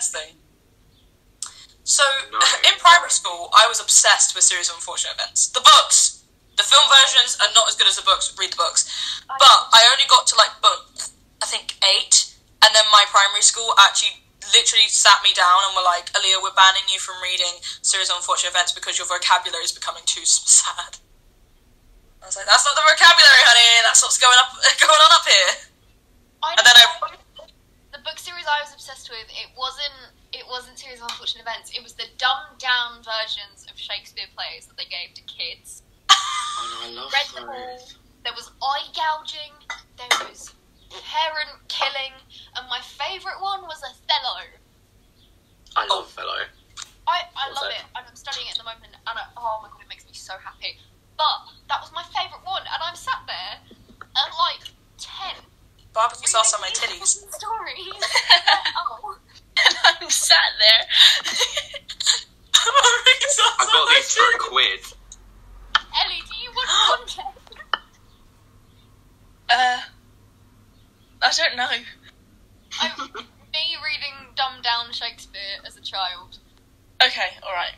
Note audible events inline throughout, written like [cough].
events thing. So Nice. [laughs] in primary school, I was obsessed with series of unfortunate events. The books, the film versions are not as good as the books. Read the books, but I only got to like book I think eight, and then my primary school actually literally sat me down and were like, "Aaliyah, we're banning you from reading series of unfortunate events because your vocabulary is becoming too [laughs] sad." I was like, "That's not the vocabulary, honey. That's what's going up, [laughs] going on up here." I And then I the book series I was obsessed with, it wasn't it wasn't series of unfortunate events. It was the dumbed down versions of Shakespeare plays that they gave to kids. Oh no, I love Read them all. those. There was eye gouging. There was parent killing, and my favourite one was Othello. I love Fellow. I, I What's love that? it, and I'm studying it at the moment, and I, oh my god, it makes me so happy. But that was my favourite one, and I'm sat there at like ten. Barbecue sauce on my reading titties. Stories. [laughs] oh. and I'm sat there. I got my these for a quid. Ellie, do you want [gasps] context? Uh, I don't know. I, me reading dumbed down Shakespeare as a child. Okay, all right.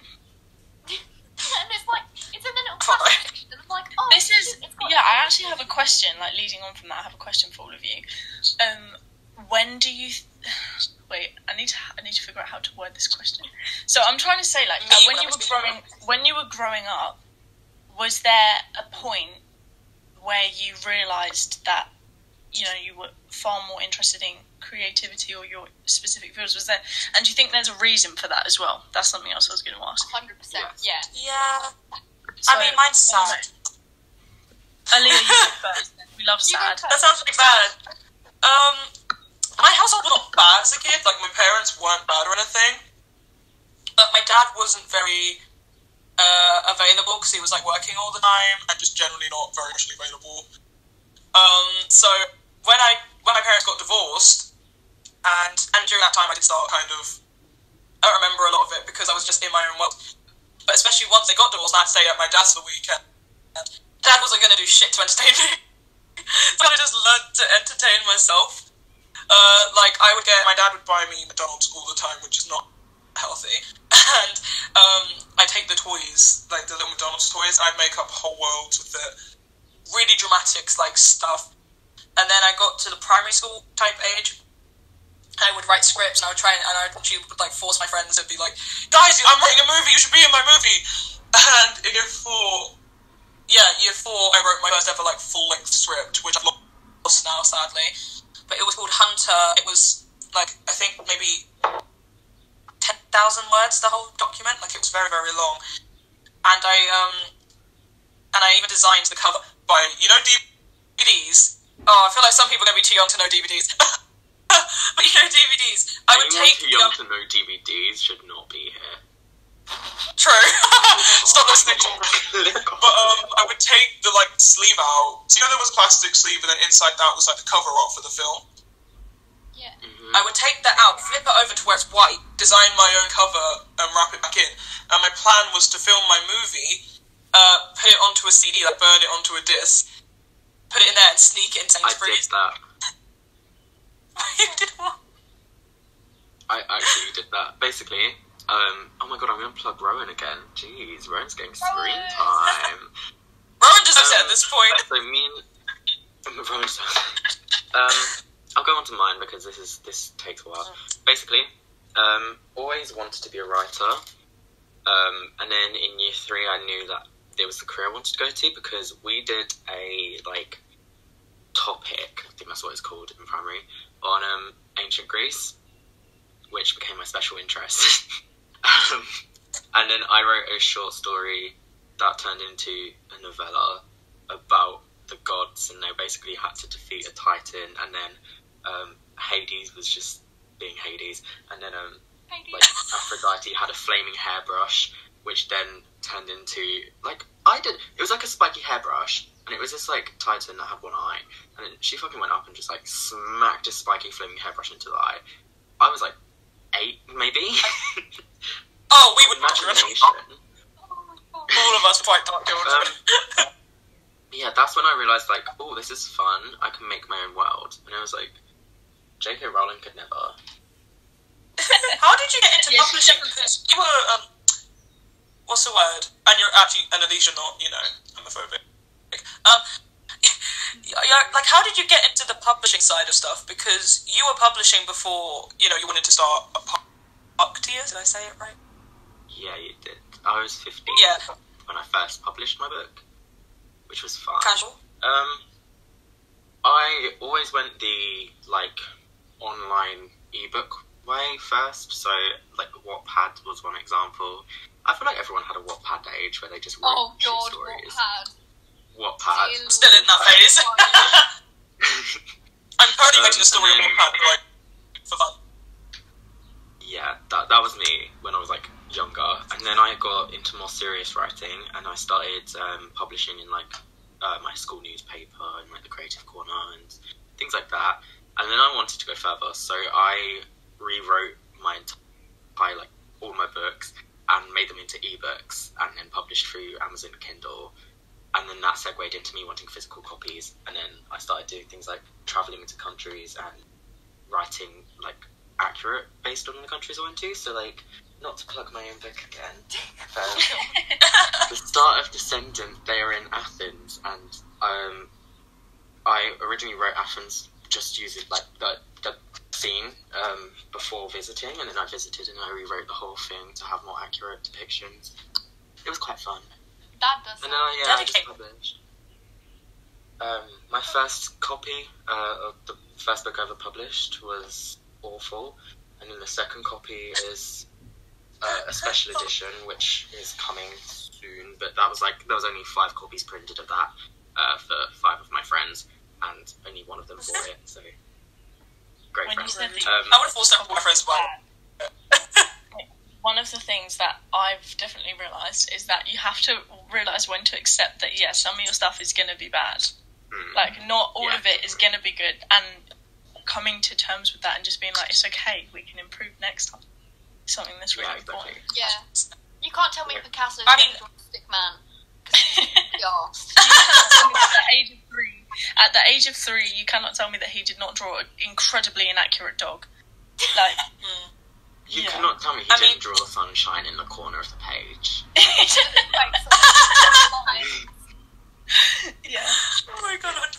[laughs] and it's like, it's in the little Fine. class section. I'm like, oh, This is yeah. I actually have a question. Like leading on from that, I have a question for all of you. Um, when do you? Th- [sighs] Wait, I need to. I need to figure out how to word this question. So I'm trying to say, like, Me, when when you were growing, when you were growing up, was there a point where you realised that you know you were far more interested in creativity or your specific fields? Was there? And do you think there's a reason for that as well? That's something else I was going to ask. 100%, Yes. yeah. Yeah. So, I mean, mine's sad. Aaliyah, you [laughs] first. We love sad. That sounds really bad. Um, my household was not bad as a kid. Like my parents weren't bad or anything. But my dad wasn't very uh, available because he was like working all the time and just generally not very much available. Um, so when I when my parents got divorced, and and during that time I did start kind of I don't remember a lot of it because I was just in my own world. But especially once they got divorced, I had to stay at my dad's for the weekend. Dad wasn't going to do shit to entertain me. [laughs] so I just learned to entertain myself. Uh, like I would get, my dad would buy me McDonald's all the time, which is not healthy. [laughs] And um, I take the toys, like the little McDonald's toys, I'd make up whole worlds with it. Really dramatic, like stuff. And then I got to the primary school type age. I would write scripts, and I would try and, and I would actually would like force my friends to be like, "Guys, I'm writing a movie. You should be in my movie." And in year four, yeah, year four, I wrote my first ever like full length script, which I've lost now, sadly. But it was called Hunter. It was like I think maybe ten thousand words. The whole document, like it was very very long. And I um, and I even designed the cover by you know DVDs. Oh, I feel like some people are gonna be too young to know DVDs. [laughs] [laughs] but you know DVDs. I would Anyone take too the, young to know DVDs should not be here. True. [laughs] Stop listening to me. [laughs] But um, I would take the like sleeve out. So you know there was a plastic sleeve, and then inside that was like the cover art for the film. Yeah. Mhm. I would take that out, flip it over to where it's white, design my own cover, and wrap it back in. And my plan was to film my movie, uh, put it onto a CD, like burn it onto a disc, put it in there, and sneak it into I did that. You did what? I actually did that. Basically, um, oh my god, I'm gonna plug Rowan again. Jeez, Rowan's getting screen time. [laughs] Rowan deserves it Um, at this point. So me and [laughs] Rowan's um, I'll go on to mine because this is this takes a while. Basically, um, always wanted to be a writer. Um, and then in year three, I knew that there was the career I wanted to go to because we did a like topic. I think that's what it's called in primary on um, ancient Greece, which became my special interest. [laughs] um, and then I wrote a short story that turned into a novella about the gods, and they basically had to defeat a titan, and then um, Hades was just being Hades, and then um, like Aphrodite had a flaming hairbrush, which then turned into like I did. It was like a spiky hairbrush, and it was this like titan that had one eye, and then she fucking went up and just like smacked a spiky flaming hairbrush into the eye. I was like eight, maybe. [laughs] Oh, we would imagine. Imagination. [laughs] All of us were quite dark children. Um, [laughs] yeah, that's when I realized like, oh, this is fun. I can make my own world, and I was like, J.K. Rowling could never. How did you get into Yeah, publishing? Because you were um, what's the word? And you're actually and at least you're not, you know, homophobic. Like how did you get into the publishing side of stuff? Because you were publishing before, you know, you wanted to start a Pucktier. Did I say it right? Yeah, you did. I was 15 Yeah. when I first published my book, which was fun. Casual. Um, I always went the like online ebook way first. So like Wattpad was one example. I feel like everyone had a Wattpad age where they just wrote Oh god, stories. Wattpad. Wattpad. Still in that phase. [laughs] I'm currently Um, writing a story on Wattpad, like for fun. yeah, that that was me when I was like younger, and then I got into more serious writing, and I started um, publishing in like uh, my school newspaper and like the Creative Corner and things like that. And then I wanted to go further, so I rewrote my entire like all my books and made them into ebooks, and then published through Amazon Kindle. And then that segued into me wanting physical copies, and then I started doing things like traveling into countries and writing like accurate based on the countries I went to. So like, not to plug my own book again. [laughs] Um, the start of Descendant, they are in Athens, and um, I originally wrote Athens just using like the the scene um, before visiting, and then I visited and I rewrote the whole thing to have more accurate depictions. It was quite fun. That does. And then I, yeah, I just published. Um, my first copy uh, of the first book I ever published was awful, and then the second copy is uh, a special [laughs] edition, which is coming soon. But that was like there was only five copies printed of that uh, for five of my friends, and only one of them bought it. So great When you friends. said that Um, I would have forced my friends to buy it. [laughs] one of the things that I've definitely realised is that you have to realise when to accept that yeah, some of your stuff is going to be bad. mm, Like not all Yeah, of it is going to be good, and coming to terms with that and just being like, it's okay, we can improve next time. Something that's really yeah, exactly. important. Yeah. You can't tell me Yeah. Picasso's I mean- a stick man. [laughs] Be arsed. [laughs] You cannot tell me that at the age of three, at the age of three, you cannot tell me that he did not draw an incredibly inaccurate dog. Like, [laughs] Mm. You Yeah. cannot tell me he I didn't mean- draw the sunshine in the corner of the page. [laughs] Like, some lines. [laughs] yeah. Oh my god, 100%.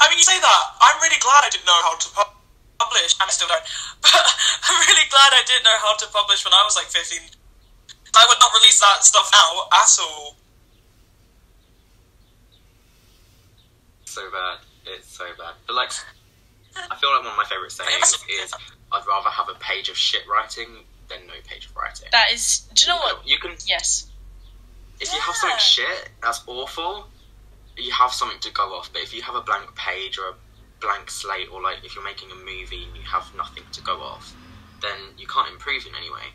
I mean, you say that. I'm really glad I didn't know how to publish, and I still don't. [laughs] But I'm really glad I didn't know how to publish when I was like 15. I would not release that stuff now at all. so bad. It's so bad. But like, I feel like one of my favorite sayings is, "I'd rather have a page of shit writing than no page of writing." That is. Do you know what? You can, Yes. if you have something shit that's awful, you have something to go off. But if you have a blank page or a blank slate, or like if you're making a movie and you have nothing to go off, then you can't improve in any way.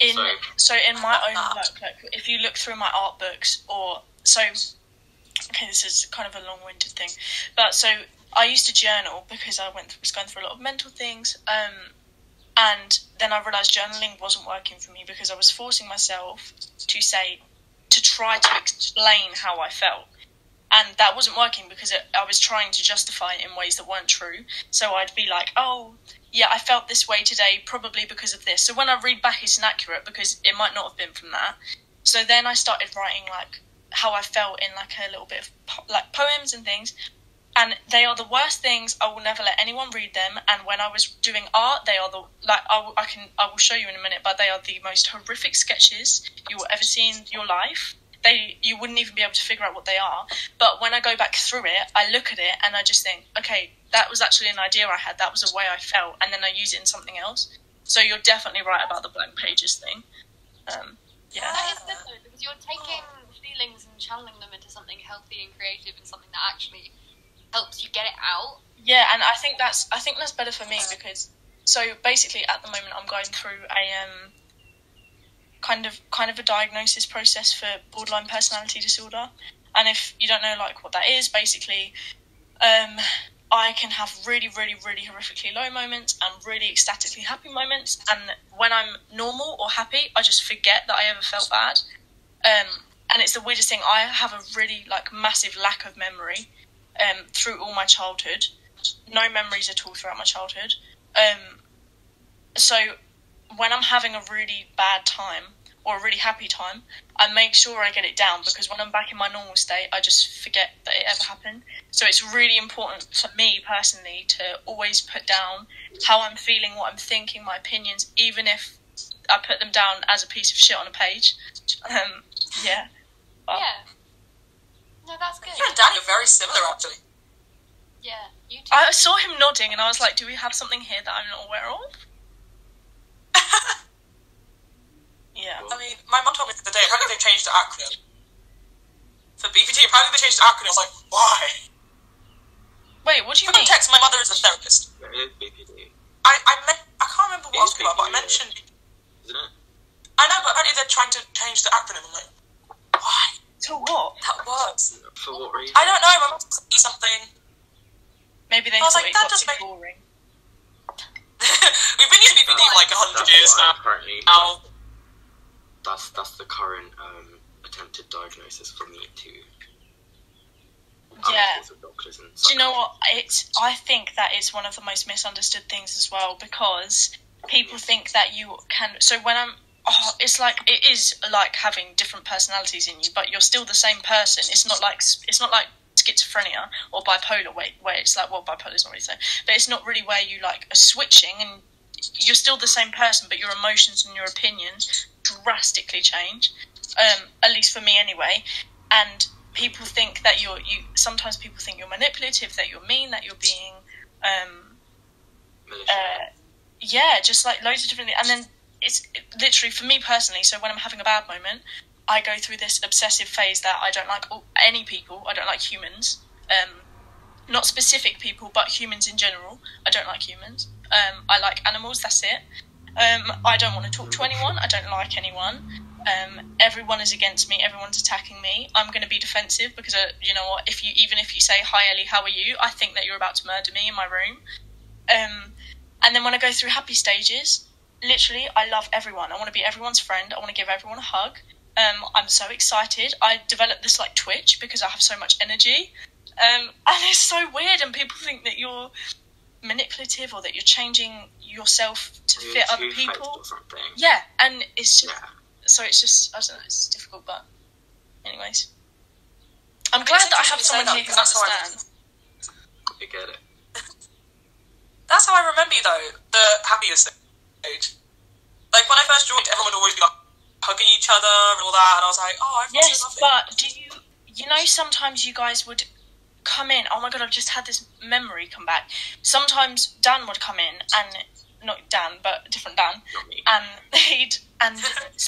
in So- so in my own that. work like if you look through my art books or so okay this is kind of a long-winded thing but so i used to journal because i went was going through a lot of mental things um and then i realized journaling wasn't working for me because i was forcing myself to say to try to explain how i felt and that wasn't working because it, i was trying to justify it in ways that weren't true so i'd be like oh yeah, I felt this way today, probably because of this. So when I read back, it's inaccurate because it might not have been from that. So then I started writing like how I felt in like a little bit of po- like poems and things, and they are the worst things. I will never let anyone read them. And when I was doing art, they are the like I, will- I can I will show you in a minute, but they are the most horrific sketches you will ever see in your life. They you wouldn't even be able to figure out what they are. But when I go back through it, I look at it and I just think, okay, that was actually an idea I had. That was a way I felt, and then I use it in something else. So you're definitely right about the blank pages thing. Um, yeah. That is good though, because you're taking feelings and channeling them into something healthy and creative and something that actually helps you get it out. Yeah, and I think that's I think that's better for me because so basically at the moment I'm going through a um kind of kind of a diagnosis process for borderline personality disorder. And if you don't know like what that is, basically um I can have really, really, really horrifically low moments and really ecstatically happy moments. And when I'm normal or happy, I just forget that I ever felt bad. Um, and it's the weirdest thing. I have a really like massive lack of memory um, through all my childhood. No memories at all throughout my childhood. Um, so when I'm having a really bad time or a really happy time, I make sure I get it down because when I'm back in my normal state, I just forget that it ever happened. So it's really important for me personally to always put down how I'm feeling, what I'm thinking, my opinions, even if I put them down as a piece of shit on a page. Um, yeah. But- Yeah. No, that's good. You and Danny are very similar, actually. Yeah, you too. I saw him nodding and I was like, do we have something here that I'm not aware of? [laughs] Yeah. I mean, my mum told me the other day, apparently they've changed the acronym. For BPD, apparently they changed the acronym. I was like, why? Wait, what do you For mean? context, my mother is a therapist. It is BPD, I, I, me- I can't remember what I was talking about, but I mentioned. isn't it? I know, but apparently they're trying to change the acronym. I'm like, why? To what? That works. For what reason? I don't know. My mum said something. Maybe they I was thought like, it that got doesn't too make- boring. [laughs] We've been using BPD for like a hundred years now. I'm. Now, That's that's the current um, attempted diagnosis for me too. Yeah. also doctors and Do you know what? It's. I think that is one of the most misunderstood things as well because people think that you can. So when I'm, oh, it's like it is like having different personalities in you, but you're still the same person. It's not like it's not like schizophrenia or bipolar, where, where it's like well, bipolar is not really the same, but it's not really where you like are switching and you're still the same person, but your emotions and your opinions drastically change. Um, at least for me, anyway. And people think that you're you. Sometimes people think you're manipulative, that you're mean, that you're being, um, uh, yeah, just like loads of different. things. And then it's literally for me personally. So when I'm having a bad moment, I go through this obsessive phase that I don't like any people. I don't like humans. Um, not specific people, but humans in general. I don't like humans. Um, I like animals. That's it. Um, I don't want to talk to anyone. I don't like anyone. Um, everyone is against me. Everyone's attacking me. I'm going to be defensive because uh, you know what? If you even if you say hi Ellie, how are you? I think that you're about to murder me in my room. Um, and then when I go through happy stages, literally, I love everyone. I want to be everyone's friend. I want to give everyone a hug. Um, I'm so excited. I developed this like Twitch because I have so much energy. Um, and it's so weird, and people think that you're manipulative or that you're changing yourself to You're fit other people. or. Yeah, and it's just Yeah. so it's just I don't know, it's difficult, but anyways, I'm glad that I have interesting you say someone here who because that's how I- understands. You get it. that's how I remember you though. The happiest stage. Like when I first joined, everyone would always be like hugging each other and all that, and I was like, oh, Yes, but do you you know sometimes you guys would come in? Oh my god, I've just had this memory come back. Sometimes Dan would come in and not Dan, but different Dan, and [laughs] he'd and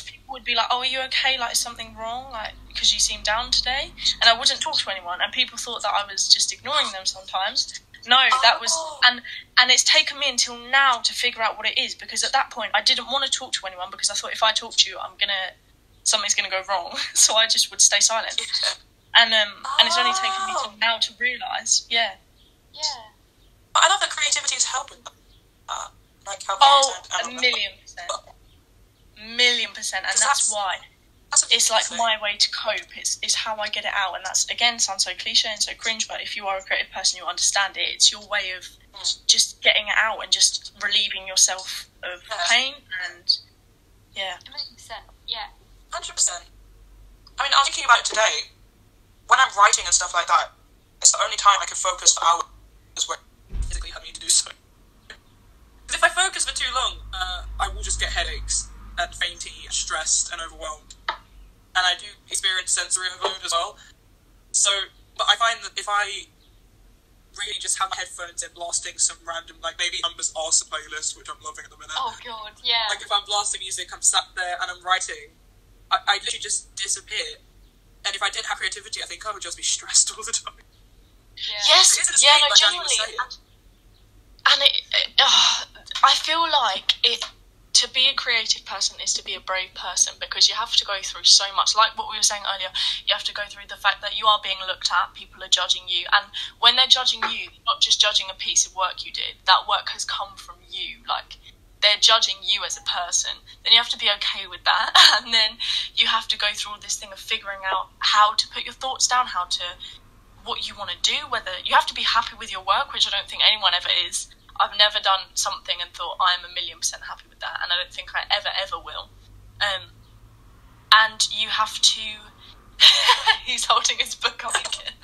people would be like, "Oh, are you okay? Like, is something wrong? Like, because you seem down today." And I wouldn't talk to anyone, and people thought that I was just ignoring them sometimes. No, that was Oh. and and it's taken me until now to figure out what it is because at that point I didn't want to talk to anyone because I thought if I talk to you, I'm gonna something's gonna go wrong. [laughs] So I just would stay silent. And um and it's only taken me till now to realise. Yeah. Yeah. But I love that creativity is helping. Uh, like helping Oh, a million percent. Million percent, and that's that's- why. That's a it's like thing. my way to cope. It's it's how I get it out, and that's again sounds so cliche and so cringe. But if you are a creative person, you understand it. It's your way of Mm. just getting it out and just relieving yourself of Yeah. pain. And yeah, It makes sense. Yeah. Hundred percent. I mean, I'm thinking about it today. When I'm writing and stuff like that, it's the only time I can focus for hours where it physically help me to do so. Because if I focus for too long, uh, I will just get headaches and fainty, and stressed and overwhelmed. And I do experience sensory overload as well. So, but I find that if I really just have my headphones in blasting some random, like maybe Numbers Arse playlist, which I'm loving at the minute. Oh god. Yeah. Like if I'm blasting music, I'm sat there and I'm writing, I, I literally just disappear. And if I didn't have creativity, I think I would just be [laughs] stressed all the time. yeah. yes, It is a yeah, state, no, like genuinely. saying. And it, it ugh, I feel like it to be a creative person is to be a brave person because you have to go through so much. Like what we were saying earlier, you have to go through the fact that you are being looked at, people are judging you, and when they're judging you, they're not just judging a piece of work you did. That work has come from you. Like they're judging you as a person. Then you have to be okay with that, [laughs] and then you have to go through all this thing of figuring out how to put your thoughts down, how to what you want to do, whether you have to be happy with your work, which I don't think anyone ever is, I've never done something and thought I am a million percent happy with that, and I don't think I ever ever will. Um, and you have to. [laughs] He's holding his book up again. [laughs]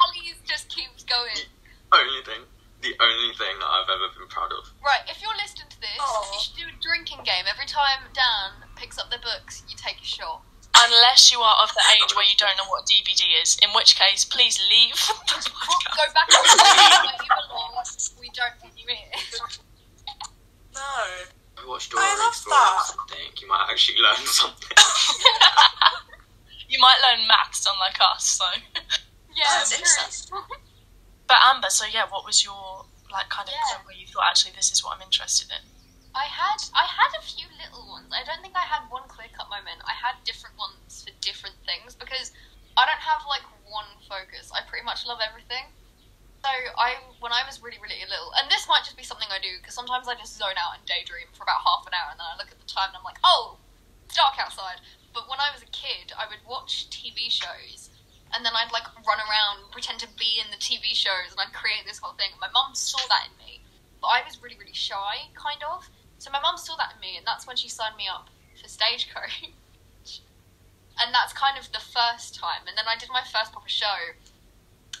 Ali's just keeps going. Only thing, the only thing that I've ever been proud of. Right, if you're listening to this, Aw. you should do a drinking game. Every time Dan picks up their books, you take a shot. Unless you are of the age where you don't know what DVD is, in which case, please leave. [laughs] Go back to the room where you belong. We don't need you here. No. I watched Dora I love Explorer or that. something. You might actually learn [laughs] something. [laughs] you might learn maths, unlike us. So, Yeah, That's interesting. but Amber, so yeah, what was your like kind of Yeah. point where you thought actually this is what I'm interested in? I had I had a few little ones. I don't think I had one clear cut moment. I had different ones for different things because I don't have like one focus. I pretty much love everything. So I when I was really really little, and this might just be something I do because sometimes I just zone out and daydream for about half an hour, and then I look at the time and I'm like, oh, it's dark outside. But when I was a kid, I would watch TV shows. And then I'd like run around, pretend to be in the TV shows, and I'd create this whole thing. My mum saw that in me, but I was really, really shy, kind of. So my mum saw that in me, and that's when she signed me up for Stagecoach. [laughs] and that's kind of the first time. And then I did my first proper show,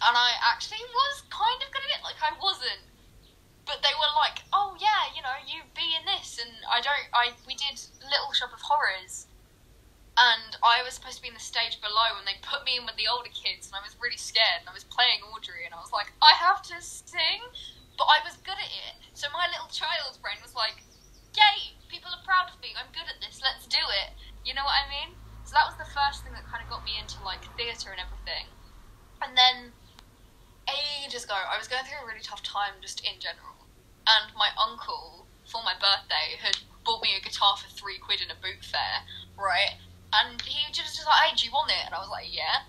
and I actually was kind of good at it. Like I wasn't, but they were like, "Oh yeah, you know, you be in this," and I don't. I we did Little Shop of Horrors. And I was supposed to be in the stage below, and they put me in with the older kids, and I was really scared. And I was playing Audrey, and I was like, I have to sing, but I was good at it. So my little child's brain was like, yay, people are proud of me. I'm good at this. Let's do it. You know what I mean? So that was the first thing that kind of got me into like theatre and everything. And then ages ago, I was going through a really tough time just in general. And my uncle, for my birthday, had bought me a guitar for three quid in a boot fair, right? And he just was like, hey, do you want it? And I was like, yeah.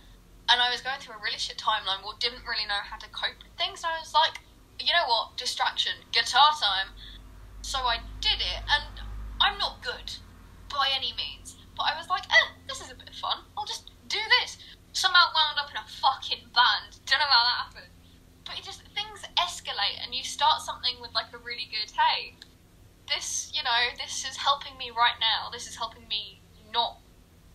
And I was going through a really shit time and I didn't really know how to cope with things. So I was like, you know what? Distraction, guitar time. So I did it, and I'm not good by any means. But I was like, eh, this is a bit of fun. I'll just do this. Somehow wound up in a fucking band. Don't know how that happened. But it just things escalate, and you start something with like a really good hey. This, you know, this is helping me right now. This is helping me not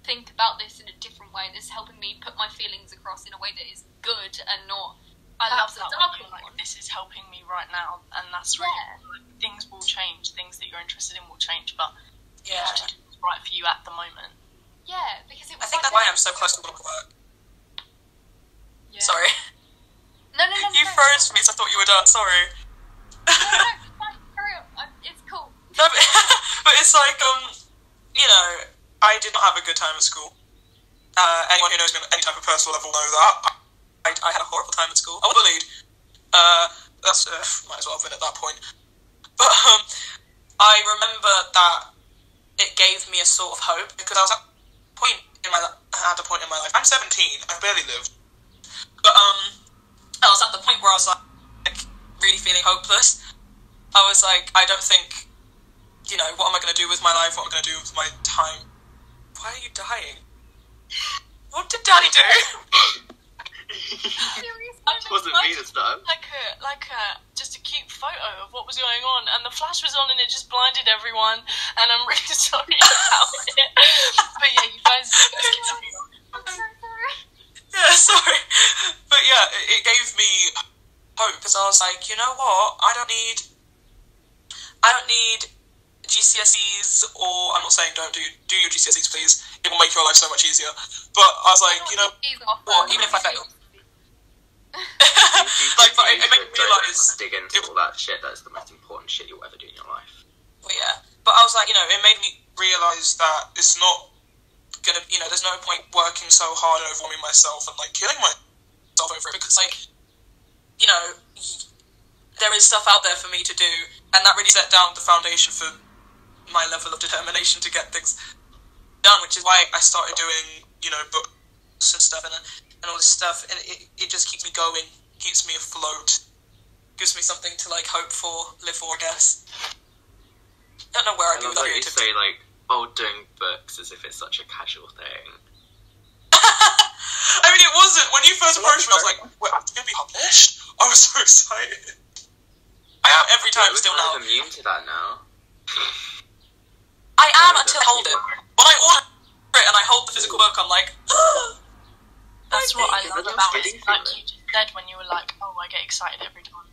think about this in a different way. This is helping me put my feelings across in a way that is good and not I love that darker like, one. this is helping me right now, and that's really Yeah. Like, things change. Things that you're interested in will change, but Yeah. it's just what's right for you at the moment. yeah, because it I think like that's why I'm so close to work. Yeah. Sorry. No, no, no. no You no. froze me, so I thought you were done. Sorry. No, no, no, [laughs] fine, carry on. It's cool. No, but, [laughs] but it's like, um, you know, I did not have a good time at school. Uh, anyone who knows me on any type of personal level know that. I, I had a horrible time at school. I was bullied. Uh, that's, uh, might as well have been at that point. But, um, I remember that it gave me a sort of hope because I was at a point in my, li- at a point in my life. I'm 17. I've barely lived. But, um, I was at the point where I was like, really feeling hopeless. I was like, I don't think you know, what am I going to do with my life? What am I going to do with my time? Why are you dying? What did Daddy do? [laughs] Serious I moment. Wasn't me this time. Like a like a just a cute photo of what was going on, and the flash was on, and it just blinded everyone. And I'm really [laughs] sorry about it. But yeah, you guys. [laughs] carry on. I'm so sorry. yeah, [laughs] sorry. But yeah, it, it gave me hope because I was like, you know what? I don't need. I don't need GCSEs, or I'm not saying don't do do your GCSEs, please. It will make your life so much easier. But I was like, you know, even if I fail. Like, but it, it made me realise dig into all that shit. That's the most important shit you'll ever do in your life. Well, yeah, but I was like, you know, it made me realise that it's not gonna, you know, there's no point working so hard and overwhelming myself and like killing myself over it because, like, you know, there is stuff out there for me to do, and that really set down the foundation for my level of determination to get things done, which is why I started doing, you know, books and stuff and and all this stuff, and it it just keeps me going, keeps me afloat, gives me something to like hope for, live for, I guess. Don't know where I I'd be without that you creativity. say like, "Oh, doing books" as if it's such a casual thing. [laughs] I mean, it wasn't. When you first approached me, I was like, "Wait, I'm going to be published?" I was was so excited. I am every time We're still kind now. of immune to that now. I am until I hold it. When I order it and I hold the physical book, I'm like, [gasps] That's what I love about it. feeling. Like you just said when you were like, "Oh, I get excited every time."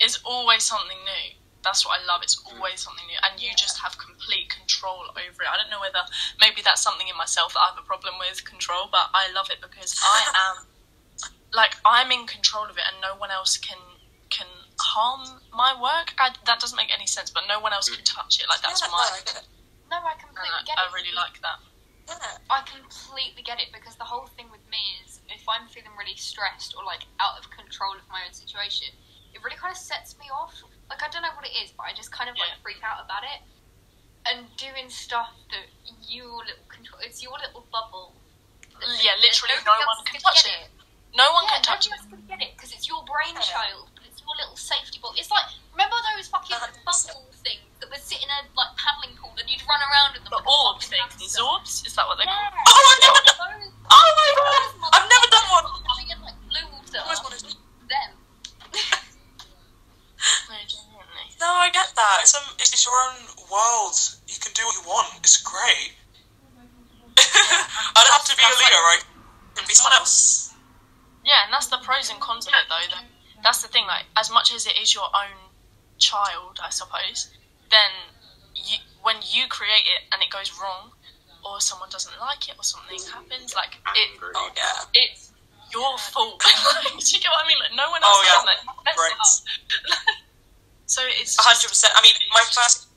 It's always something new. That's what I love. It's mm. always something new, and you just have complete control over it. I don't know whether maybe that's something in myself that I have a problem with control, but I love it because I [laughs] am like I'm in control of it, and no one else can can harm my work. I, that doesn't make any sense, but no one else can mm. touch it. Like that's yeah, my. I get it. No, I completely I, get it. I really like that. Yeah. I completely get it because the whole thing with me is if I'm feeling really stressed or like out of control of my own situation, it really kind of sets me off. Like I don't know what it is, but I just kind of like freak out about it. And doing stuff that you little control, it's your little bubble. Mm, yeah, literally no one can touch it. No one yeah, can touch it. else could get it because it's your brainchild. But it's your little safety ball. It's like remember those fucking bubble things that would sit in a like paddling pool and you'd run around in them. The orb fucking thing, the orbs, is that what they're Yeah. called? Oh my god! Those- Oh my god! I've never done one. Coming in like blue water. I always wanted to. Them. No, genuinely. No, I get that. It's, um, it's it's your own world. You can do what you want. It's great. [laughs] I don't have to be a leader, like- right? I can be someone else. Yeah, and that's the pros and cons of it, though. That, that's the thing. Like, as much as it is your own child, I suppose, then you, when you create it and it goes wrong, or someone doesn't like it, or something happens, like it, Oh yeah. it's your fault. [laughs] like, do you get what I mean? Like, no one else Oh, yeah. Like, [laughs] so it's hundred percent. I mean, my first.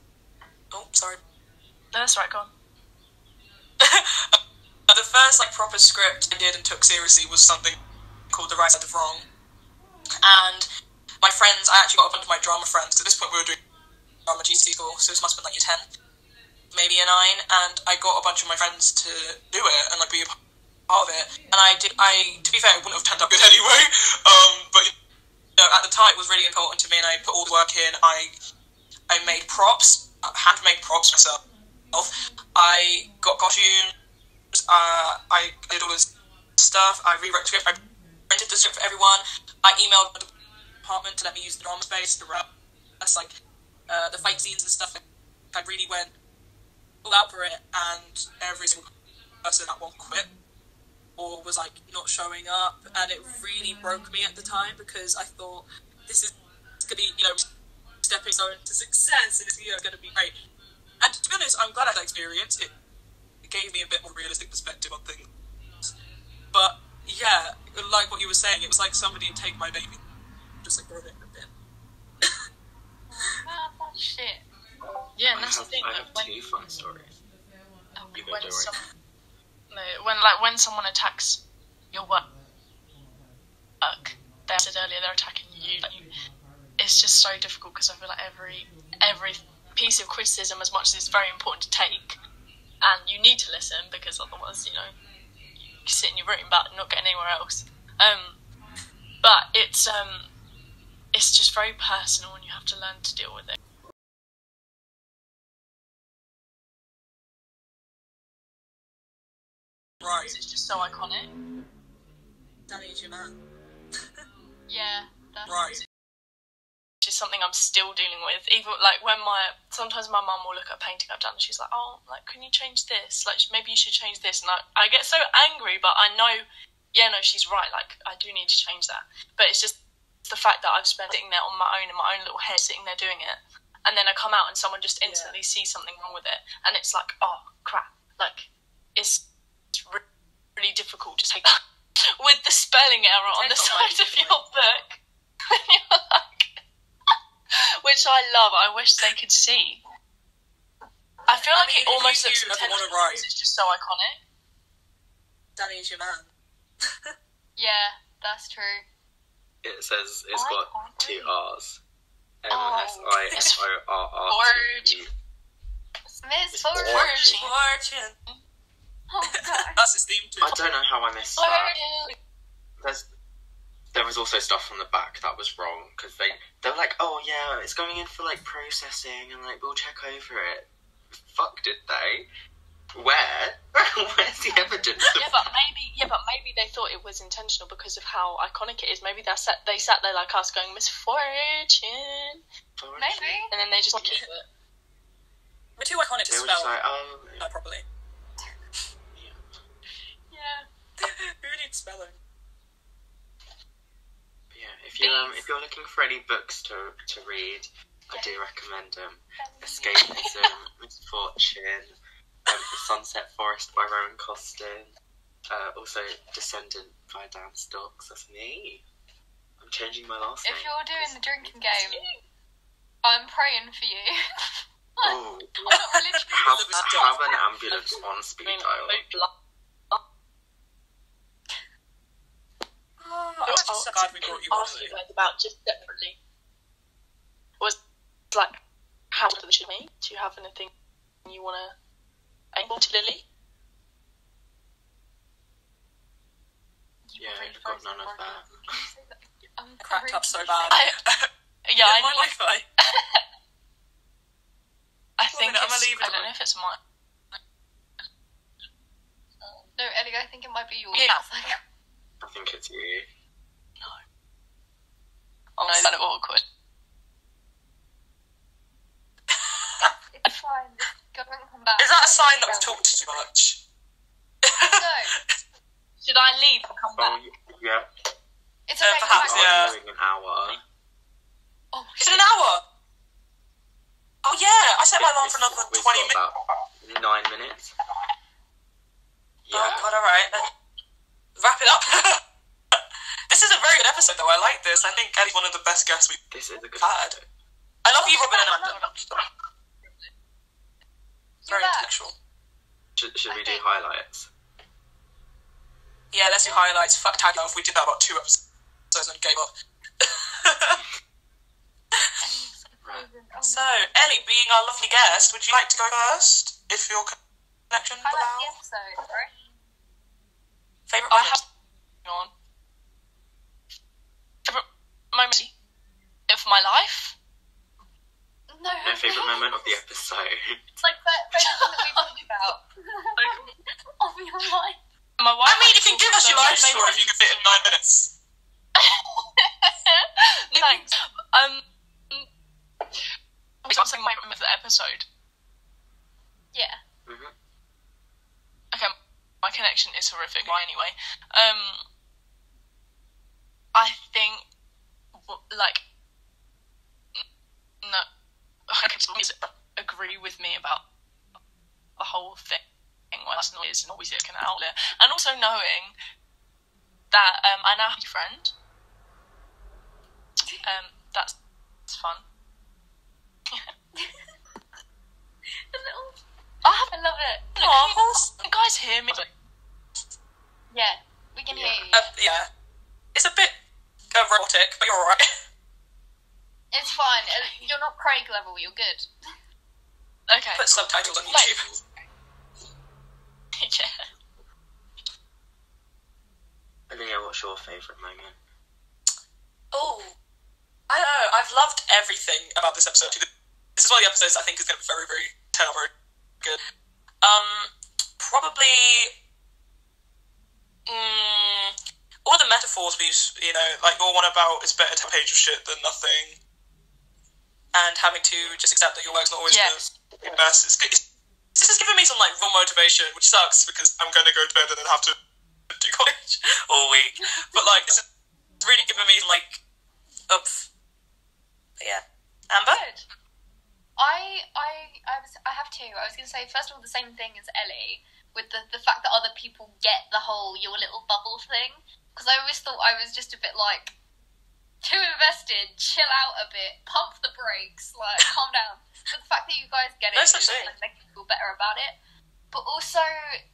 Oh, sorry. no, that's right. Go on. [laughs] the first like proper script I did and took seriously was something called The Right Side of Wrong, and my friends. I actually got up into my drama friends. at this point, we were doing drama GC school, so this must have been like year ten, maybe year nine, and I got a bunch of my friends to do it and like be a part of it. And I did. I to be fair, it wouldn't have turned out good [laughs] anyway. Um, but at the time, it was really important to me, and I put all the work in. I I made props, handmade props myself. I got costumes. Uh, I did all this stuff. I rewrote the script. I printed the script for everyone. I emailed the department to let me use the drama space. The rest, like uh, the fight scenes and stuff. I really went all out for it, and every single person at one quit or was like not showing up, and it really broke me at the time because I thought this is gonna be you know stepping stone to success, and it's you know gonna be great. And to be honest, I'm glad I had that experience. It, it gave me a bit more realistic perspective on things. But yeah, like what you were saying, it was like somebody had taken my baby, just like brought it in a bit. That shit. Yeah, and I that's have, the thing. I have when, two fun stories. Oh, you go, when Dory. No, when like when someone attacks your work, they said earlier they're attacking you. Like, it's just so difficult because I feel like every every piece of criticism, as much as it's very important to take, and you need to listen because otherwise, you know, you sit in your room but not get anywhere else. Um, but it's um, it's just very personal, and you have to learn to deal with it. Right, It's just so iconic. Danny's your [laughs] man. Yeah, that's Right. which is something I'm still dealing with. Even like when my sometimes my mum will look at a painting I've done and she's like, "Oh, like can you change this? Like maybe you should change this." And I, I get so angry, but I know, yeah, no, she's right. Like I do need to change that. But it's just the fact that I've spent sitting there on my own in my own little head, sitting there doing it, and then I come out and someone just instantly sees something wrong with it, and it's like, oh crap! Like it's, it's re- really difficult to take [laughs] with the spelling error on the Take on my side of your book. [laughs] You're like, [laughs] which I love. I wish they could see. I feel I like mean, it almost looks do intentional wanna because it's just so iconic. Danny's your man. Yeah, that's true. It says it's I got two. R's. Oh. M S I F O R R T U. Miss It's Fortune. Fortune. Fortune. Oh. [laughs] That's his theme too. I don't know how I missed oh, that. There's, there was also stuff on the back that was wrong because they they were like, oh yeah, it's going in for like processing and like we'll check over it. Fuck, did they? Where? [laughs] Where's the evidence? Yeah, but maybe yeah, but maybe they thought it was intentional because of how iconic it is. Maybe they sat they sat there like us going misfortune, Maybe. and then they just keep it. We're too iconic to They were spell just like, oh, properly. Yeah. Who spelling? yeah. If you um, if you're looking for any books to to read, I do recommend um, Escapism, [laughs] Misfortune, um, The Sunset Forest by Rowan Costin, uh, also Descendant by Dan Stokes. That's me. I'm changing my last name. If name. you're doing the drinking game, I'm praying for you. [laughs] Oh, I'm not religious. have, have an ambulance on speed dial. [laughs] like, Oh, I'm actually so we brought you on. you guys about just separately was like how to the me. Do you have anything you want to aim to Lily? Yeah, were really I've got none of for that. [laughs] I'm Cracked up so bad. I, [laughs] yeah, I, my know- Wi-Fi. [laughs] I think minute, I'm it's, leaving I don't know if it's mine. No, Ellie, I think it might be yours. Yeah. I think it's you. Oh no, it's kind of awkward. it's fine. Go and come back. Is that a sign that we've talked too much? No, [laughs] Should I leave and come Oh, back? y- yeah. it's Uh, okay. perhaps, come yeah. I'm doing an hour. Oh, Is it an hour? Oh yeah, I set my alarm for another We've twenty minutes. nine minutes. Oh god, alright. Wrap it up. [laughs] this is a very good episode though, I like this. I think Ellie's one of the best guests we've This is a good had. episode. I love you, Robin and Amanda. You're Very back. intellectual. Should, should we do highlights? Yeah, let's do highlights. Fuck tag love. We did that about two episodes and gave up. So, Ellie, being our lovely guest, would you like to go first? If your connection I like the allows. episode. Sorry. Favorite I have hang on. Favorite moment of my life? No. No favourite moment of the episode. [laughs] It's like that favorite thing that we talked [laughs] about. [laughs] of your life. My wife. I mean, you can give us your life story if you can fit in nine minutes. Thanks. Um, I'm saying my moment of the episode. Yeah. hmm Okay, my connection is horrific. Why anyway? Um, I think like no, okay, so please agree with me about the whole thing. Well, that's noise and always like an outlet, and also knowing that um, I now have a friend. Um, that's, that's fun. [laughs] The little. I have I love it. Aw, horse. you guys hear me? Yeah, we can hear you. Uh, yeah. It's a bit erotic, but you're alright. [laughs] It's fine. Uh, You're not Craig level. You're good. Okay. Put subtitles on Like- YouTube. [laughs] yeah. Olivia, what's your favourite moment? Oh, I don't know. I've loved everything about this episode. too. This is one of the episodes I think is going to be very, very turn out very good. Um, probably. Mm, all the metaphors we, use, you know, like your one about it's better to a page of shit than nothing, and having to just accept that your work's not always Yes. the best. It's, it's, this has given me some like real motivation, which sucks because I'm going to go to bed and then have to do college [laughs] all week. But like, this has really given me like. But yeah, Amber. Good. I I I was I have two. I was gonna say first of all the same thing as Ellie with the the fact that other people get the whole your little bubble thing because I always thought I was just a bit like too invested. Chill out a bit. Pump the brakes. Like [laughs] calm down. But the fact that you guys get it No is such thing. like make me feel better about it. But also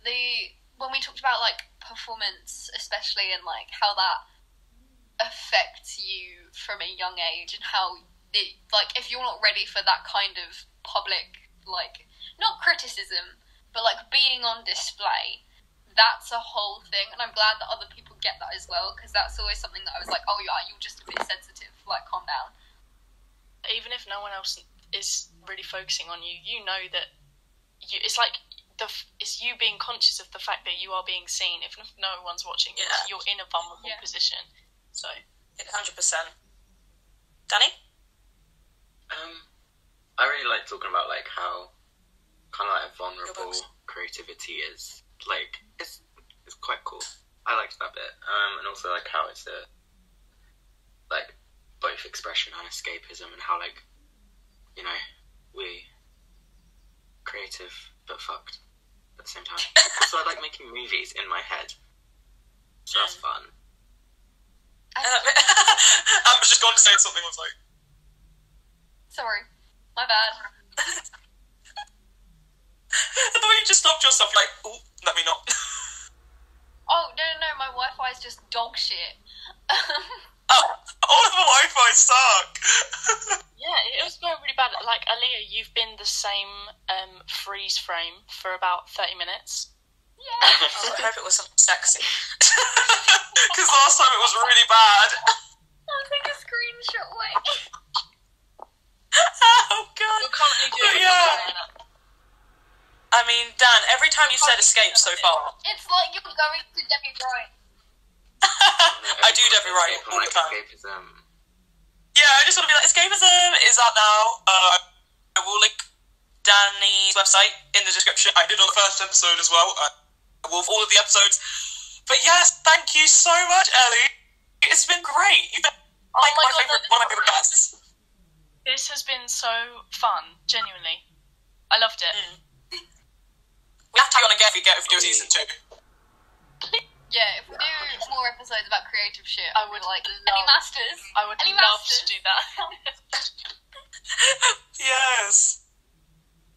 the when we talked about like performance, especially and like how that affects you from a young age and how it, like if you're not ready for that kind of public like not criticism but like being on display that's a whole thing and i'm glad that other people get that as well because that's always something that i was like oh yeah you're just a bit sensitive like calm down even if no one else is really focusing on you, you know that you, it's like the it's you being conscious of the fact that you are being seen. If no one's watching, Yeah. you're in a vulnerable Yeah. position. So hundred percent. Danny? Um, I really like talking about like how kind of like vulnerable creativity is. Like it's it's quite cool. I liked that bit. Um, and also like how it's a like both expression and escapism, and how like you know we creative but fucked at the same time. so I like making movies in my head, so that's fun. I'm Um, [laughs] just going to say something. Was like, Sorry, my bad. [laughs] I thought you just stopped yourself. Like, oh, let me not. [laughs] Oh no no no, my Wi-Fi is just dog shit. [laughs] oh, all of the Wi-Fi suck. [laughs] yeah, it was going really bad. Like Aaliyah, you've been the same um, freeze frame for about thirty minutes. yeah. I hope it was something sexy. Because last time it was really bad. I'll take a screenshot. Wait. oh god. You're currently doing Yeah. It. I mean, Dan, every time you said escape so far, It's like you're going to Debbie Bryant. [laughs] I do Debbie Wright Escape all and, the like, time. Escapism. Yeah, I just want to be like, escapism is out now. Uh, I will link Danny's website in the description. I did on the first episode as well. Uh, I will all of the episodes. But yes, thank you so much, Ellie. It's been great. You've been like my my, God, favorite, that- one of my favorite guests. This has been so fun. Genuinely, I loved it. We have to have you on again if we get if we do a season two. Yeah, if we do more episodes about creative shit, I I would would like love- Ellie Masters. I would Ellie love Masters. to do that. [laughs] yes.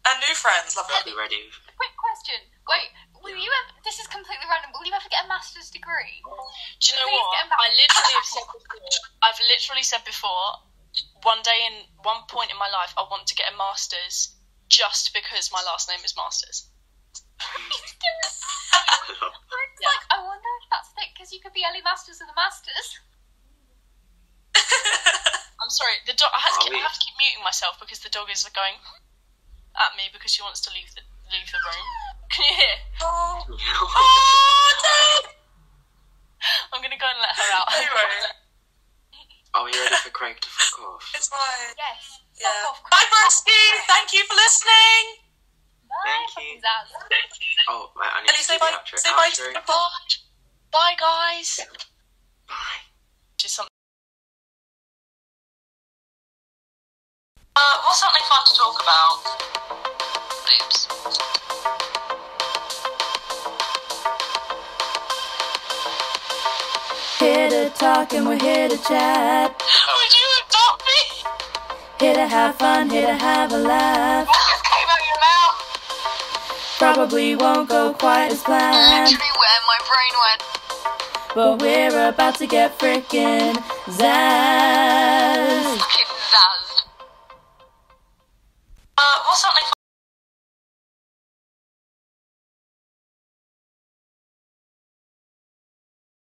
And new friends, love I'll it. be ready. Quick question. Wait, will you ever? This is completely random. Will you ever get a master's degree? Do you know Please what? get. I literally have said before. I've literally said before. One day in one point in my life, I want to get a master's just because my last name is Masters. It's like I wonder if that's thick because you could be Ellie Masters of the Masters. [laughs] I'm sorry. The dog. I, had to keep, I have to keep muting myself because the dog is going at me because she wants to leave the leave the room. Can you hear? oh, I'm gonna go and let her out. Anyway. Are you ready for Craig to fuck off? it's fine. Yes. Yeah. Fuck off, Bye, Chris. Bursky. Thank you for listening. Bye, Thank fucking you. Zaz. Oh, right, I need Ellie, to say do bye. outro. Say bye. Outro. Bye, bye, guys. Bye. Which is something. Uh, what's something fun to talk about? Boobs. Here to talk and we're here to chat. Would you adopt me? Here to have fun, here to have a laugh. Probably won't go quite as planned, Literally where my brain went. but we're about to get frickin' zazzed. Fucking Zaz.